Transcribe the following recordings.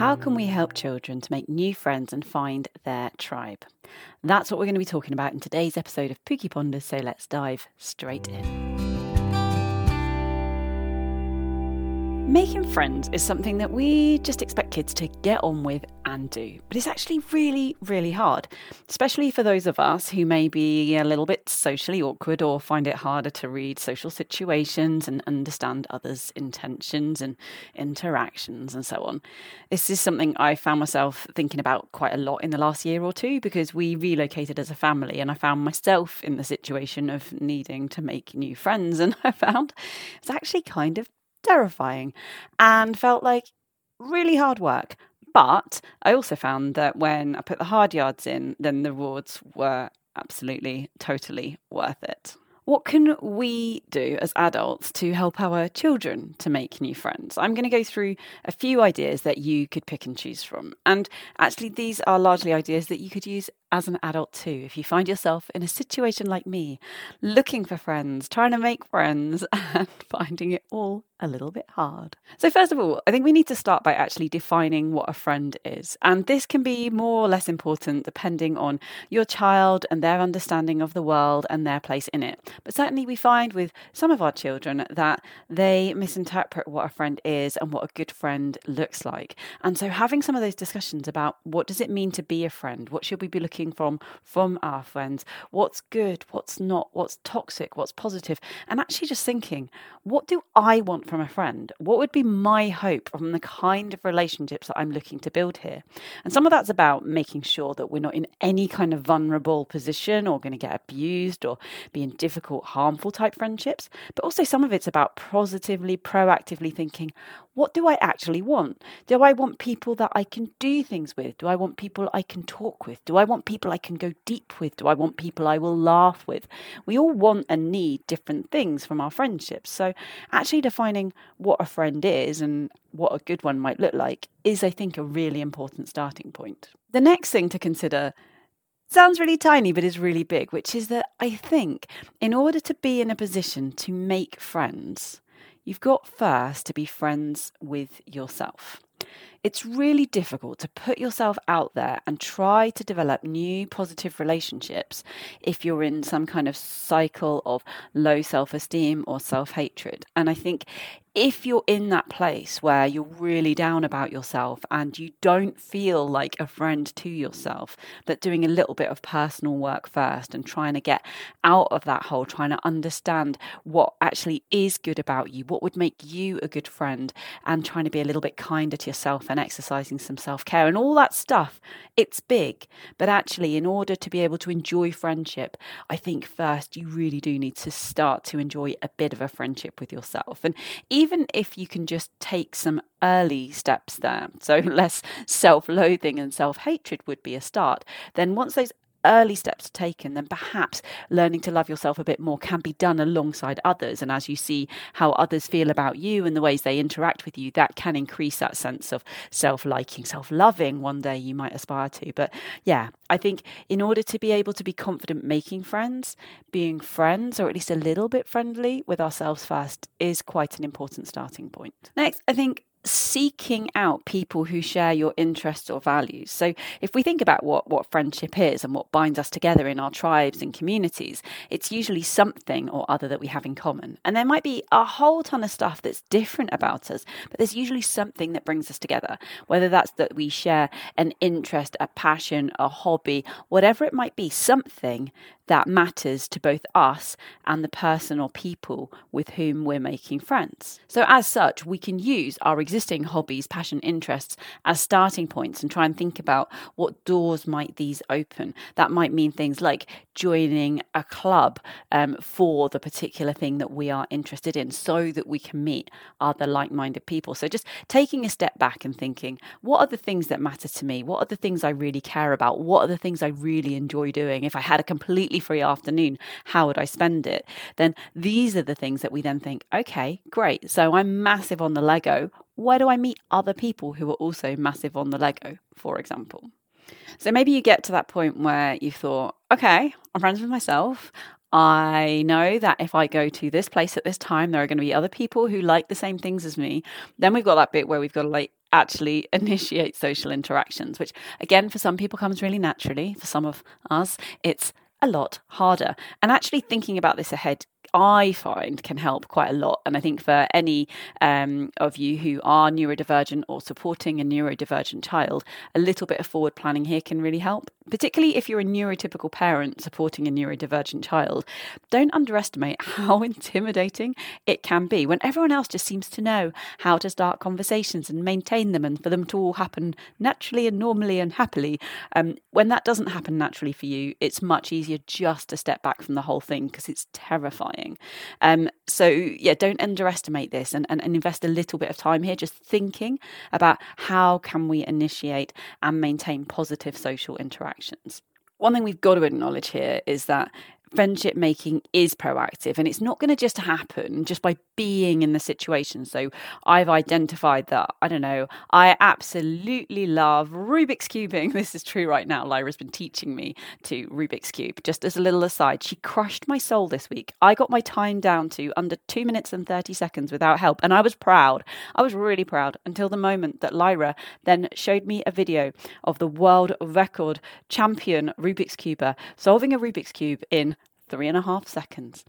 How can we help children to make new friends and find their tribe? That's what we're going to be talking about in today's episode of Pooky Ponders, so let's dive straight in. Making friends is something that we just expect kids to get on with and do, but it's actually really, really hard, especially for those of us who may be a little bit socially awkward or find it harder to read social situations and understand others' intentions and interactions and so on. This is something I found myself thinking about quite a lot in the last year or two because we relocated as a family and I found myself in the situation of needing to make new friends, and I found it's actually kind of terrifying and felt like really hard work. But I also found that when I put the hard yards in, then the rewards were absolutely, totally worth it. What can we do as adults to help our children to make new friends? I'm going to go through a few ideas that you could pick and choose from. And actually, these are largely ideas that you could use as an adult too. If you find yourself in a situation like me, looking for friends, trying to make friends, and finding it all a little bit hard. So, first of all, I think we need to start by actually defining what a friend is. And this can be more or less important depending on your child and their understanding of the world and their place in it. But certainly, we find with some of our children that they misinterpret what a friend is and what a good friend looks like. And so, having some of those discussions about what does it mean to be a friend? What should we be looking from from our friends? What's good? What's not? What's toxic? What's? And actually, just thinking, what do I want from a friend? What would be my hope from the kind of relationships that I'm looking to build here? And some of that's about making sure that we're not in any kind of vulnerable position or going to get abused or be in difficult, harmful type friendships. But also, some of it's about positively, proactively thinking, what do I actually want? Do I want people that I can do things with? Do I want people I can talk with? Do I want people I can go deep with? Do I want people I will laugh with? We all want and need different things from our friendships. So, actually defining what a friend is and what a good one might look like is, I think, a really important starting point. The next thing to consider sounds really tiny but is really big, which is that I think in order to be in a position to make friends, you've got first to be friends with yourself. It's really difficult to put yourself out there and try to develop new positive relationships if you're in some kind of cycle of low self esteem or self hatred. And I think if you're in that place where you're really down about yourself and you don't feel like a friend to yourself, that doing a little bit of personal work first and trying to get out of that hole, trying to understand what actually is good about you, what would make you a good friend, and trying to be a little bit kinder to yourself and exercising some self care and all that stuff, it's big. But actually, in order to be able to enjoy friendship, I think first you really do need to start to enjoy a bit of a friendship with yourself. And even if you can just take some early steps there, so less self loathing and self hatred would be a start, then once those early steps taken, then perhaps learning to love yourself a bit more can be done alongside others. And as you see how others feel about you and the ways they interact with you, that can increase that sense of self liking, self loving one day you might aspire to. But yeah, I think in order to be able to be confident making friends, being friends or at least a little bit friendly with ourselves first is quite an important starting point. Next, I think seeking out people who share your interests or values. So if we think about what what friendship is and what binds us together in our tribes and communities, it's usually something or other that we have in common. And there might be a whole ton of stuff that's different about us, but there's usually something that brings us together, whether that's that we share an interest, a passion, a hobby, whatever it might be, something that matters to both us and the person or people with whom we're making friends. So, as such, we can use our existing hobbies, passion, interests as starting points and try and think about what doors might these open. That might mean things like joining a club um, for the particular thing that we are interested in so that we can meet other like minded people. So, just taking a step back and thinking, what are the things that matter to me? What are the things I really care about? What are the things I really enjoy doing? If I had a completely free afternoon, how would I spend it? Then these are the things that we then think, okay, great. So I'm massive on the Lego. Where do I meet other people who are also massive on the Lego, for example? So maybe you get to that point where you thought, okay, I'm friends with myself. I know that if I go to this place at this time, there are going to be other people who like the same things as me. Then we've got that bit where we've got to like actually initiate social interactions, which again, for some people comes really naturally. For some of us, it's a lot harder. And actually thinking about this ahead I find can help quite a lot. And I think for any um, of you who are neurodivergent or supporting a neurodivergent child, a little bit of forward planning here can really help. Particularly if you're a neurotypical parent supporting a neurodivergent child, don't underestimate how intimidating it can be when everyone else just seems to know how to start conversations and maintain them and for them to all happen naturally and normally and happily. Um, when that doesn't happen naturally for you, it's much easier just to step back from the whole thing because it's terrifying. Um, so yeah, don't underestimate this and, and, and invest a little bit of time here just thinking about how can we initiate and maintain positive social interactions. One thing we've got to acknowledge here is that friendship making is proactive and it's not going to just happen just by being in the situation. So I've identified that, I don't know, I absolutely love Rubik's Cubing. This is true right now. Lyra's been teaching me to Rubik's Cube. Just as a little aside, she crushed my soul this week. I got my time down to under two minutes and 30 seconds without help. And I was proud. I was really proud until the moment that Lyra then showed me a video of the world record champion Rubik's Cuber solving a Rubik's Cube in three and a half seconds.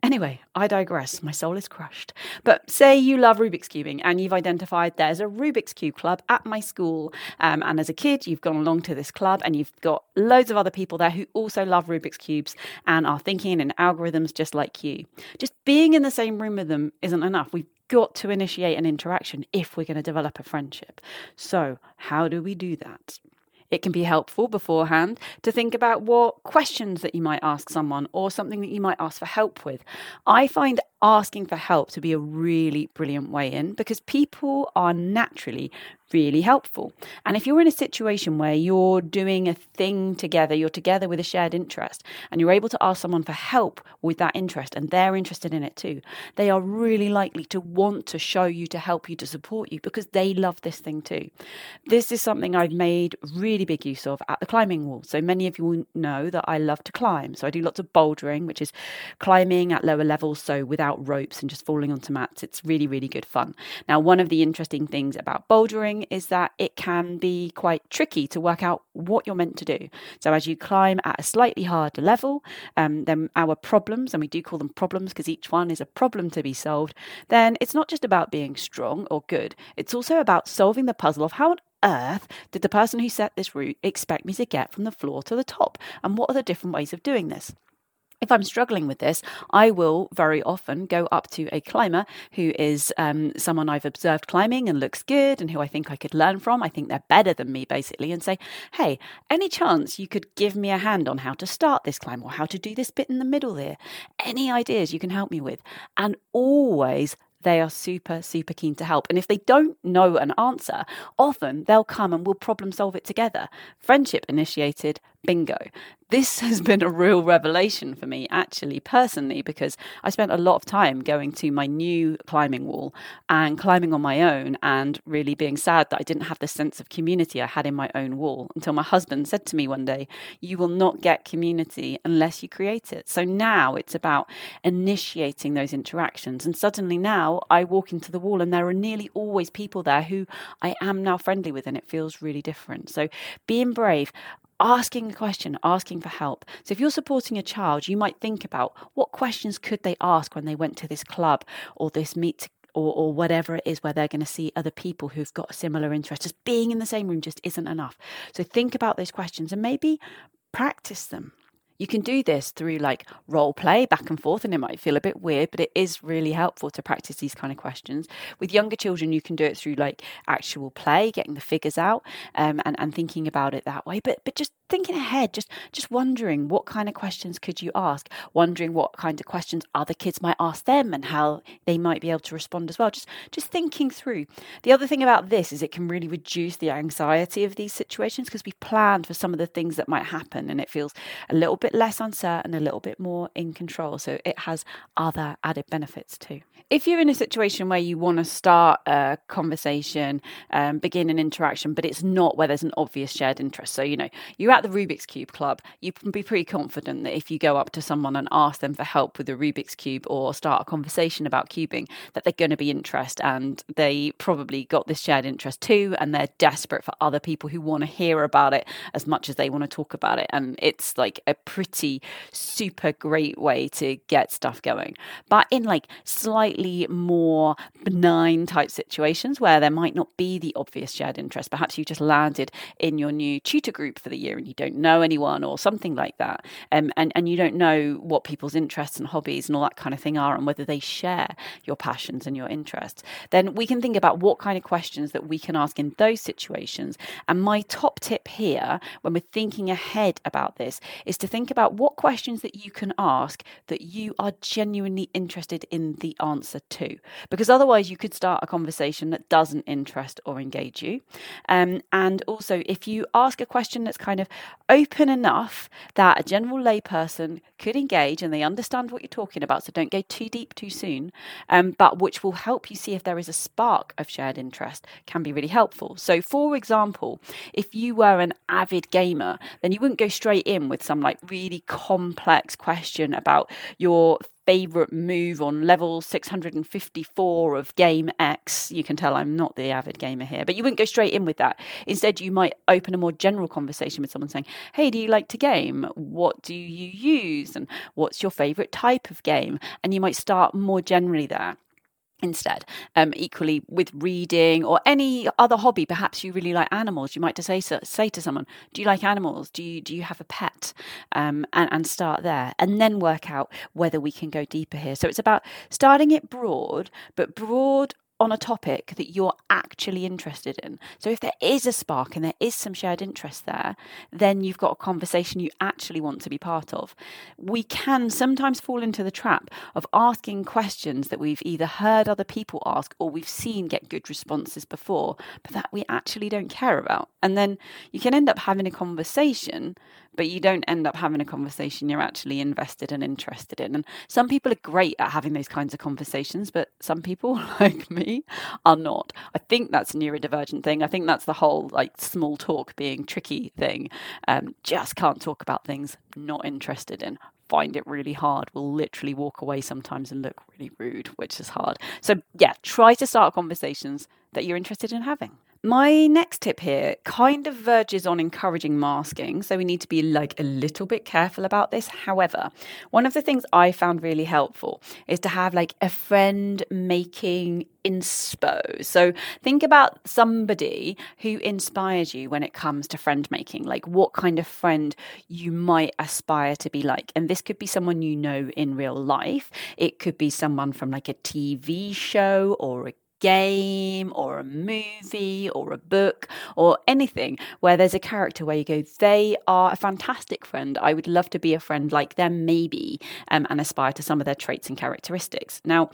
Anyway, I digress. My soul is crushed. But say you love Rubik's Cubing and you've identified there's a Rubik's Cube club at my school. Um, and as a kid, you've gone along to this club and you've got loads of other people there who also love Rubik's Cubes and are thinking in algorithms just like you. Just being in the same room with them isn't enough. We've got to initiate an interaction if we're going to develop a friendship. So, how do we do that? It can be helpful beforehand to think about what questions that you might ask someone or something that you might ask for help with. I find asking for help to be a really brilliant way in because people are naturally really helpful. And if you're in a situation where you're doing a thing together, you're together with a shared interest, and you're able to ask someone for help with that interest and they're interested in it too, they are really likely to want to show you, to help you, to support you because they love this thing too. This is something I've made really big use of at the climbing wall. So many of you know that I love to climb. So I do lots of bouldering, which is climbing at lower levels, so without ropes and just falling onto mats. It's really, really good fun. Now, one of the interesting things about bouldering is that it can be quite tricky to work out what you're meant to do. So, as you climb at a slightly harder level, um, then our problems, and we do call them problems because each one is a problem to be solved, then it's not just about being strong or good, it's also about solving the puzzle of how on earth did the person who set this route expect me to get from the floor to the top? And what are the different ways of doing this? If I'm struggling with this, I will very often go up to a climber who is um, someone I've observed climbing and looks good and who I think I could learn from. I think they're better than me, basically, and say, hey, any chance you could give me a hand on how to start this climb or how to do this bit in the middle there? Any ideas you can help me with? And always they are super, super keen to help. And if they don't know an answer, often they'll come and we'll problem solve it together. Friendship initiated, bingo this has been a real revelation for me, actually, personally, because I spent a lot of time going to my new climbing wall and climbing on my own and really being sad that I didn't have the sense of community I had in my own wall until my husband said to me one day, You will not get community unless you create it. So now it's about initiating those interactions. And suddenly now I walk into the wall and there are nearly always people there who I am now friendly with, and it feels really different. So being brave asking a question, asking for help. So if you're supporting a child, you might think about what questions could they ask when they went to this club or this meet or, or whatever it is where they're going to see other people who've got a similar interest. Just being in the same room just isn't enough. So think about those questions and maybe practice them. You can do this through like role play back and forth, and it might feel a bit weird, but it is really helpful to practice these kind of questions. With younger children, you can do it through like actual play, getting the figures out, um, and and thinking about it that way. But but just thinking ahead, just just wondering what kind of questions could you ask, wondering what kind of questions other kids might ask them, and how they might be able to respond as well. Just just thinking through. The other thing about this is it can really reduce the anxiety of these situations because we've planned for some of the things that might happen, and it feels a little bit bit less uncertain, a little bit more in control. So it has other added benefits too. If you're in a situation where you want to start a conversation, um, begin an interaction, but it's not where there's an obvious shared interest. So, you know, you're at the Rubik's Cube Club, you can be pretty confident that if you go up to someone and ask them for help with the Rubik's Cube or start a conversation about cubing, that they're going to be interested and they probably got this shared interest too. And they're desperate for other people who want to hear about it as much as they want to talk about it. And it's like a pretty super great way to get stuff going. But in like slightly more benign type situations where there might not be the obvious shared interest, perhaps you just landed in your new tutor group for the year and you don't know anyone or something like that, um, and, and you don't know what people's interests and hobbies and all that kind of thing are and whether they share your passions and your interests, then we can think about what kind of questions that we can ask in those situations. And my top tip here, when we're thinking ahead about this, is to think about what questions that you can ask that you are genuinely interested in the answer to. Because otherwise, you could start a conversation that doesn't interest or engage you. Um, and also, if you ask a question that's kind of open enough that a general layperson could engage and they understand what you're talking about, so don't go too deep too soon, um, but which will help you see if there is a spark of shared interest, can be really helpful. So, for example, if you were an avid gamer, then you wouldn't go straight in with some like really complex question about your favorite move on level 654 of game X. You can tell I'm not the avid gamer here, but you wouldn't go straight in with that. Instead, you might open a more general conversation with someone saying, Hey, do you like to game? What do you use? And what's your favorite type of game? And you might start more generally there instead. Um, equally with reading or any other hobby, perhaps you really like animals. You might just say say to someone, "Do you like animals? Do you do you have a pet?" Um, and and start there, and then work out whether we can go deeper here. So it's about starting it broad, but broad on a topic that you're actually interested in. So if there is a spark and there is some shared interest there, then you've got a conversation you actually want to be part of. We can sometimes fall into the trap of asking questions that we've either heard other people ask or we've seen get good responses before, but that we actually don't care about. And then you can end up having a conversation but you don't end up having a conversation you're actually invested and interested in. And some people are great at having those kinds of conversations, but some people, like me, are not. I think that's a neurodivergent thing. I think that's the whole like small talk being tricky thing. Um, just can't talk about things not interested in find it really hard will literally walk away sometimes and look really rude, which is hard. So, yeah, try to start conversations that you're interested in having. My next tip here kind of verges on encouraging masking, so we need to be like a little bit careful about this. However, one of the things I found really helpful is to have like a friend making inspo. So think about somebody who inspires you when it comes to friend making, like what kind of friend you might aspire to be like. And this could be someone you know in real life, it could be someone from like a TV show or a game or a movie or a book or anything where there's a character where you go, they are a fantastic friend. I would love to be a friend like them, maybe, um, and aspire to some of their traits and characteristics. Now,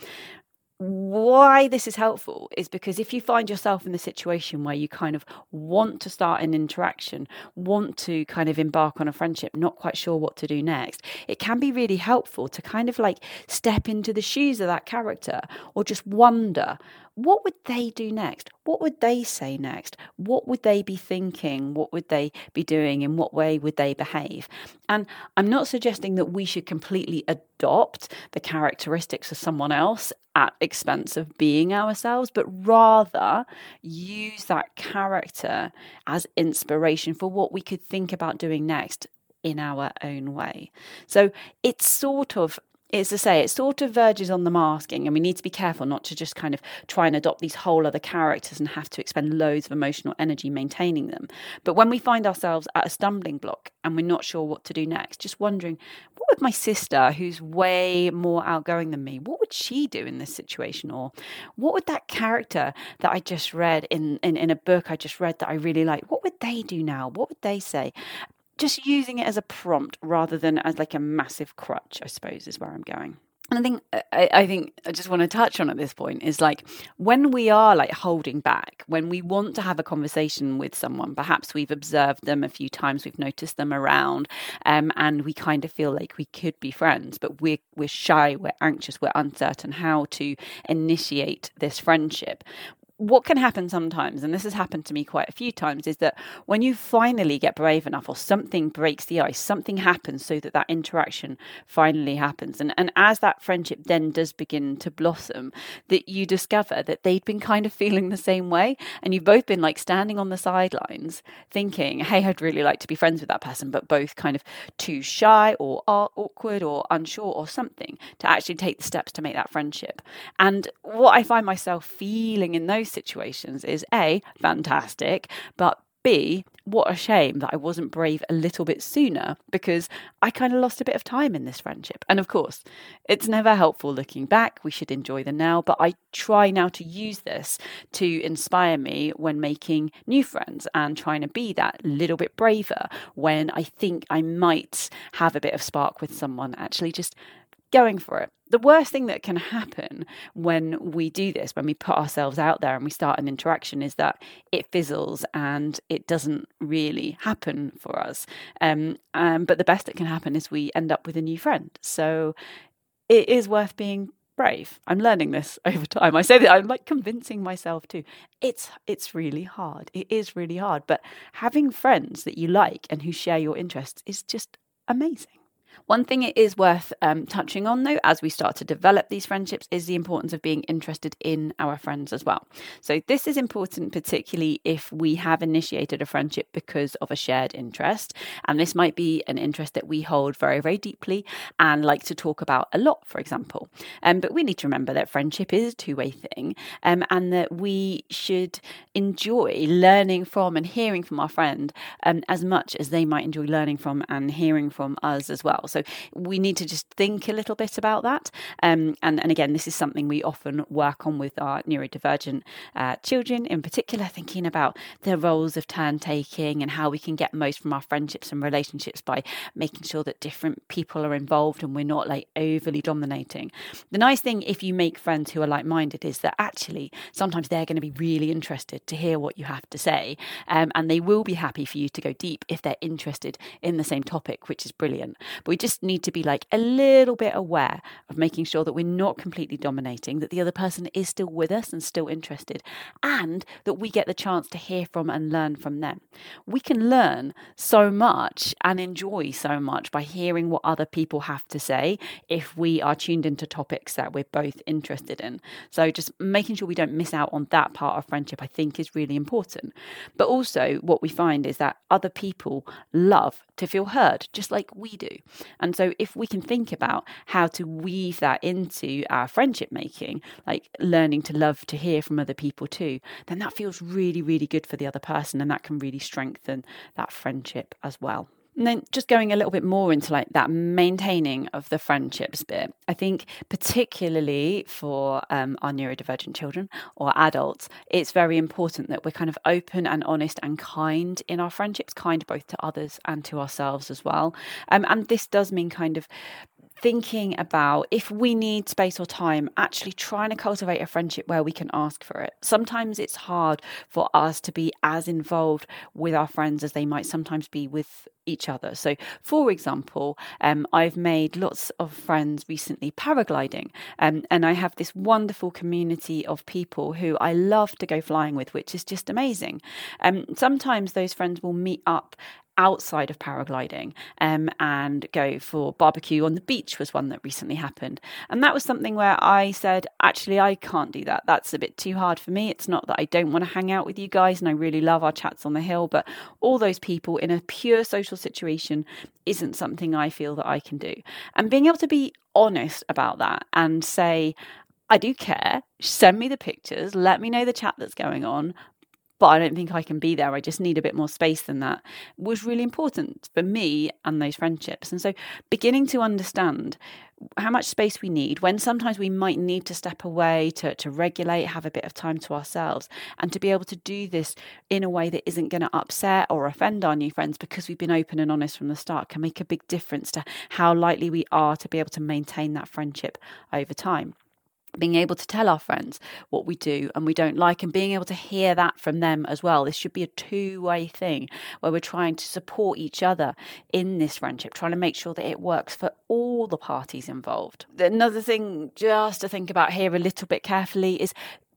why this is helpful is because if you find yourself in the situation where you kind of want to start an interaction, want to kind of embark on a friendship, not quite sure what to do next, it can be really helpful to kind of like step into the shoes of that character or just wonder what would they do next? What would they say next? What would they be thinking? What would they be doing? In what way would they behave? And I'm not suggesting that we should completely adopt the characteristics of someone else at expense of being ourselves, but rather use that character as inspiration for what we could think about doing next in our own way. So it's sort of it's to say it sort of verges on the masking and we need to be careful not to just kind of try and adopt these whole other characters and have to expend loads of emotional energy maintaining them. But when we find ourselves at a stumbling block and we're not sure what to do next just wondering what would my sister who's way more outgoing than me what would she do in this situation? Or what would that character that i just read in, in, in a book i just read that i really like what would they do now? What would they say just using it as a prompt rather than as like a massive crutch, I suppose, is where I'm going. and I think I, I, think I just want to touch on at this point is like when we are like holding back, when we want to have a conversation with someone, perhaps we've observed them a few times, we've noticed them around, um, and we kind of feel like we could be friends, but we're we're shy, we're anxious, we're uncertain how to initiate this friendship what can happen sometimes, and this has happened to me quite a few times, is that when you finally get brave enough or something breaks the ice, something happens so that that interaction finally happens. And, and as that friendship then does begin to blossom, that you discover that they'd been kind of feeling the same way. And you've both been like standing on the sidelines thinking, hey, I'd really like to be friends with that person, but both kind of too shy or awkward or unsure or something to actually take the steps to make that friendship. And what I find myself feeling in those those situations is A, fantastic, but B, what a shame that I wasn't brave a little bit sooner because I kind of lost a bit of time in this friendship. And of course, it's never helpful looking back. We should enjoy the now, but I try now to use this to inspire me when making new friends and trying to be that little bit braver when I think I might have a bit of spark with someone. Actually, just going for it. The worst thing that can happen when we do this, when we put ourselves out there and we start an interaction, is that it fizzles and it doesn't really happen for us. Um, um, but the best that can happen is we end up with a new friend. So it is worth being brave. I'm learning this over time. I say that I'm like convincing myself too. It's it's really hard. It is really hard, but having friends that you like and who share your interests is just amazing. One thing it is worth um, touching on, though, as we start to develop these friendships, is the importance of being interested in our friends as well. So, this is important, particularly if we have initiated a friendship because of a shared interest. And this might be an interest that we hold very, very deeply and like to talk about a lot, for example. Um, but we need to remember that friendship is a two way thing um, and that we should enjoy learning from and hearing from our friend um, as much as they might enjoy learning from and hearing from us as well. So we need to just think a little bit about that. Um, and, and again, this is something we often work on with our neurodivergent uh, children, in particular, thinking about the roles of turn taking and how we can get most from our friendships and relationships by making sure that different people are involved and we're not like overly dominating. The nice thing if you make friends who are like minded is that actually sometimes they're going to be really interested to hear what you have to say. Um, and they will be happy for you to go deep if they're interested in the same topic, which is brilliant. But we just need to be like a little bit aware of making sure that we're not completely dominating, that the other person is still with us and still interested, and that we get the chance to hear from and learn from them. We can learn so much and enjoy so much by hearing what other people have to say if we are tuned into topics that we're both interested in. So just making sure we don't miss out on that part of friendship, I think, is really important. But also, what we find is that other people love to feel heard, just like we do. And so, if we can think about how to weave that into our friendship making, like learning to love to hear from other people too, then that feels really, really good for the other person. And that can really strengthen that friendship as well. And then just going a little bit more into like that maintaining of the friendships bit, I think particularly for um, our neurodivergent children or adults, it's very important that we're kind of open and honest and kind in our friendships, kind both to others and to ourselves as well. Um, and this does mean kind of thinking about if we need space or time, actually trying to cultivate a friendship where we can ask for it. Sometimes it's hard for us to be as involved with our friends as they might sometimes be with each other. So, for example, um, I've made lots of friends recently paragliding, um, and I have this wonderful community of people who I love to go flying with, which is just amazing. Um, sometimes those friends will meet up outside of paragliding um, and go for barbecue on the beach was one that recently happened. And that was something where i said actually i can't do that. That's a bit too hard for me. It's not that i don't want to hang out with you guys and i really love our chats on the hill but all those people in a pure social situation isn't something i feel that i can do. And being able to be honest about that and say I do care. Send me the pictures. Let me know the chat that's going on but I don't think I can be there. I just need a bit more space than that was really important for me and those friendships. And so beginning to understand how much space we need when sometimes we might need to step away to, to regulate, have a bit of time to ourselves, and to be able to do this in a way that isn't going to upset or offend our new friends because we've been open and honest from the start can make a big difference to how likely we are to be able to maintain that friendship over time being able to tell our friends what we do and we don't like and being able to hear that from them as well. This should be a two-way thing where we're trying to support each other in this friendship trying to make sure that it works for all the parties involved. Another thing just to think about here a little bit carefully is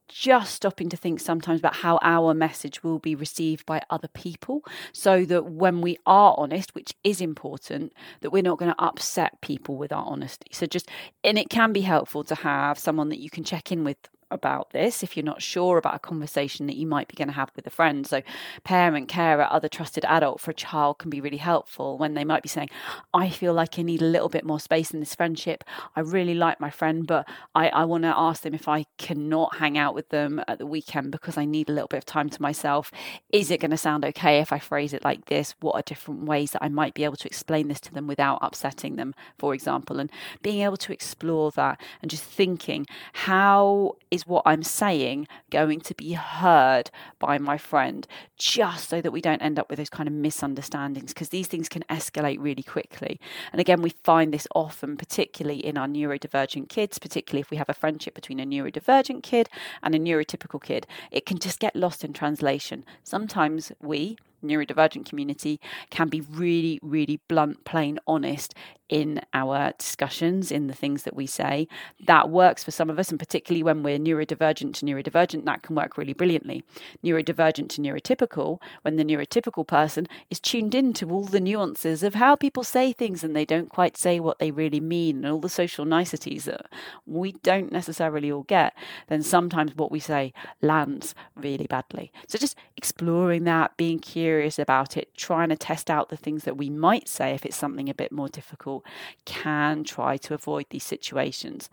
just stopping to think sometimes about how our message will be received by other people so that when we are honest which is important that we're not going to upset people with our honesty. So just and it can be helpful to have someone that you can check in with about this if you're not sure about a conversation that you might be going to have with a friend. So, parent, carer, other trusted adult for a child can be really helpful when they might be saying, I feel like I need a little bit more space in this friendship. I really like my friend, but I, I want to ask them if I cannot hang out with them at the weekend because I need a little bit of time to myself. Is it going to sound okay if I phrase it like this? What are different ways that I might be able to explain this to them without upsetting them, for example? And being able to explore that and just thinking, how is what I'm saying going to be heard by my friend, just so that we don't end up with those kind of misunderstandings, because these things can escalate really quickly. And again, we find this often, particularly in our neurodivergent kids, particularly if we have a friendship between a neurodivergent kid and a neurotypical kid, it can just get lost in translation. Sometimes we, neurodivergent community can be really, really blunt, plain honest in our discussions, in the things that we say. That works for some of us, and particularly when we're neurodivergent to neurodivergent, that can work really brilliantly. Neurodivergent to neurotypical, when the neurotypical person is tuned into all the nuances of how people say things and they don't quite say what they really mean, and all the social niceties that we don't necessarily all get, then sometimes what we say lands really badly. So just exploring that, being curious about it, trying to test out the things that we might say if it's something a bit more difficult can try to avoid these situations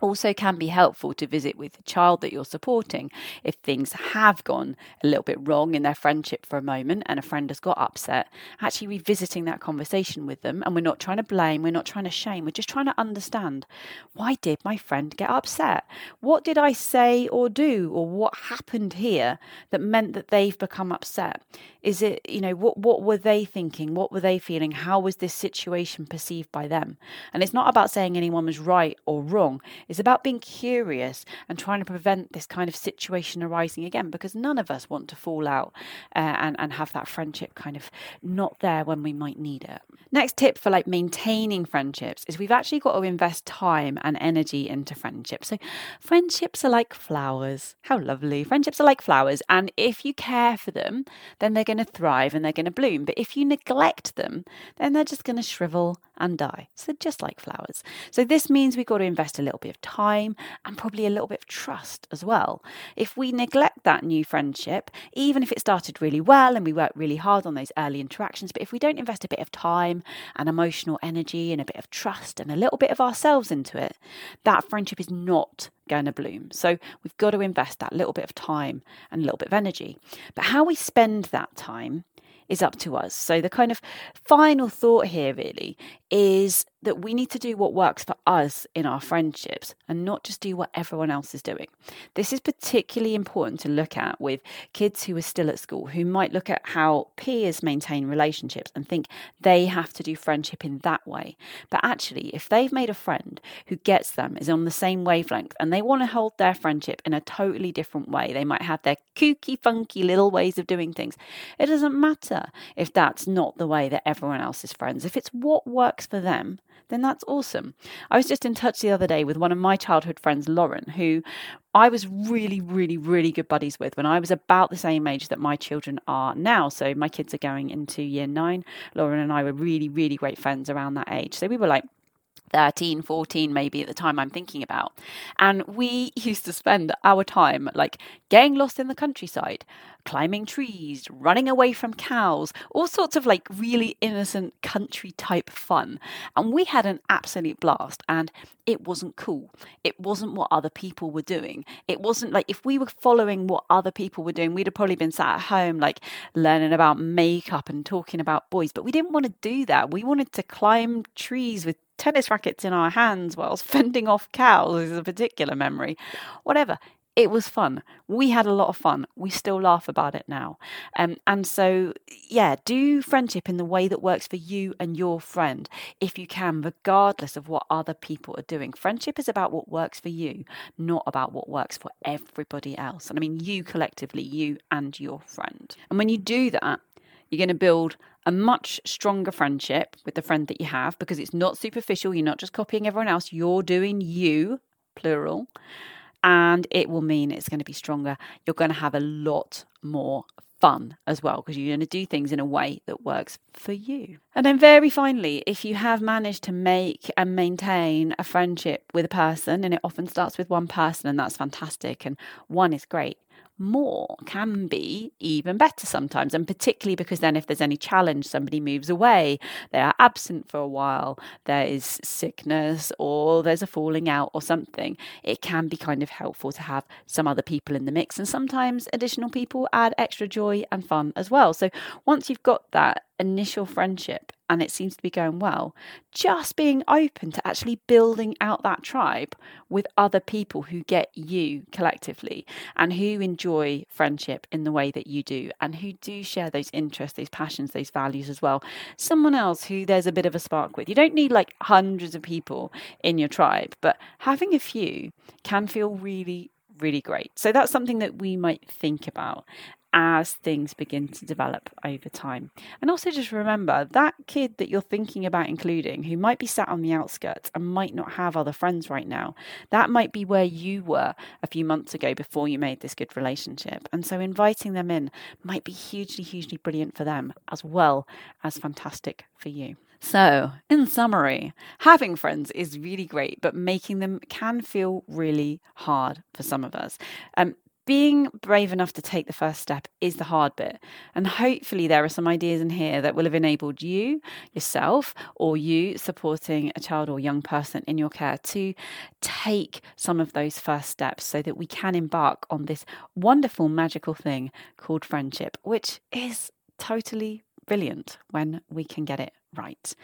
also can be helpful to visit with the child that you're supporting if things have gone a little bit wrong in their friendship for a moment and a friend has got upset. Actually revisiting that conversation with them and we're not trying to blame we're not trying to shame we're just trying to understand why did my friend get upset? What did i say or do or what happened here that meant that they've become upset? Is it you know what what were they thinking? What were they feeling? How was this situation perceived by them? And it's not about saying anyone was right or wrong it's about being curious and trying to prevent this kind of situation arising again because none of us want to fall out uh, and, and have that friendship kind of not there when we might need it. Next tip for like maintaining friendships is we've actually got to invest time and energy into friendships. So friendships are like flowers. How lovely. Friendships are like flowers. And if you care for them, then they're going to thrive and they're going to bloom. But if you neglect them, then they're just going to shrivel and die. So just like flowers. So this means we've got to invest a little bit of time and probably a little bit of trust as well. If we neglect that new friendship, even if it started really well and we worked really hard on those early interactions, but if we don't invest a bit of time and emotional energy and a bit of trust and a little bit of ourselves into it, that friendship is not going to bloom. So we've got to invest that little bit of time and a little bit of energy. But how we spend that time is up to us. So the kind of final thought here really is that we need to do what works for us in our friendships and not just do what everyone else is doing. This is particularly important to look at with kids who are still at school, who might look at how peers maintain relationships and think they have to do friendship in that way. But actually, if they've made a friend who gets them, is on the same wavelength, and they want to hold their friendship in a totally different way, they might have their kooky, funky little ways of doing things. It doesn't matter if that's not the way that everyone else is friends. If it's what works for them, then that's awesome. I was just in touch the other day with one of my childhood friends, Lauren, who I was really, really, really good buddies with when I was about the same age that my children are now. So my kids are going into year nine. Lauren and I were really, really great friends around that age. So we were like 13, 14, maybe at the time I'm thinking about. And we used to spend our time like getting lost in the countryside, climbing trees, running away from cows, all sorts of like really innocent country type fun. And we had an absolute blast. And it wasn't cool. It wasn't what other people were doing. It wasn't like if we were following what other people were doing, we'd have probably been sat at home, like learning about makeup and talking about boys. But we didn't want to do that. We wanted to climb trees with tennis rackets in our hands whilst fending off cows is a particular memory. Whatever it was fun. We had a lot of fun. We still laugh about it now. Um, and so, yeah, do friendship in the way that works for you and your friend if you can, regardless of what other people are doing. Friendship is about what works for you, not about what works for everybody else. And I mean, you collectively, you and your friend. And when you do that, you're going to build a much stronger friendship with the friend that you have because it's not superficial. You're not just copying everyone else, you're doing you, plural and it will mean it's going to be stronger. You're going to have a lot more fun as well because you're going to do things in a way that works for you. And then, very finally, if you have managed to make and maintain a friendship with a person, and it often starts with one person, and that's fantastic, and one is great more can be even better sometimes. And particularly because then, if there's any challenge, somebody moves away, they are absent for a while, there is sickness, or there's a falling out, or something, it can be kind of helpful to have some other people in the mix. And sometimes additional people add extra joy and fun as well. So once you've got that initial friendship and it seems to be going well, just being open to actually building out that tribe with other people who get you collectively and who enjoy friendship in the way that you do and who do share those interests, those passions, those values as well. Someone else who there's a bit of a spark with. You don't need like hundreds of people in your tribe, but having a few can feel really, really great. So that's something that we might think about as things begin to develop over time. And also just remember that kid that you're thinking about including, who might be sat on the outskirts and might not have other friends right now, that might be where you were a few months ago before you made this good relationship. And so inviting them in might be hugely, hugely brilliant for them as well as fantastic for you. So, in summary, having friends is really great, but making them can feel really hard for some of us. Um, being brave enough to take the first step is the hard bit. And hopefully, there are some ideas in here that will have enabled you, yourself, or you supporting a child or young person in your care to take some of those first steps so that we can embark on this wonderful, magical thing called friendship, which is totally brilliant when we can get it right.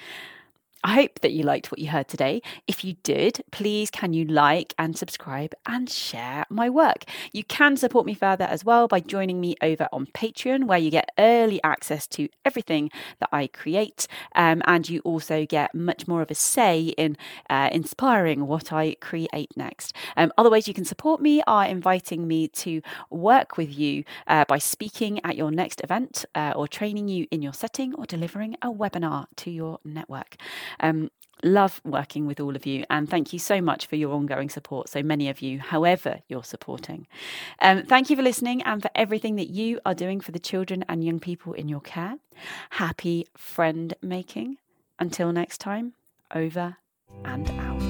I hope that you liked what you heard today. If you did, please can you like and subscribe and share my work. You can support me further as well by joining me over on Patreon, where you get early access to everything that I create, um, and you also get much more of a say in uh, inspiring what I create next. Um, other ways you can support me are inviting me to work with you uh, by speaking at your next event, uh, or training you in your setting, or delivering a webinar to your network. Um, love working with all of you and thank you so much for your ongoing support so many of you however you're supporting. Um, thank you for listening and for everything that you are doing for the children and young people in your care. Happy friend making. Until next time over and out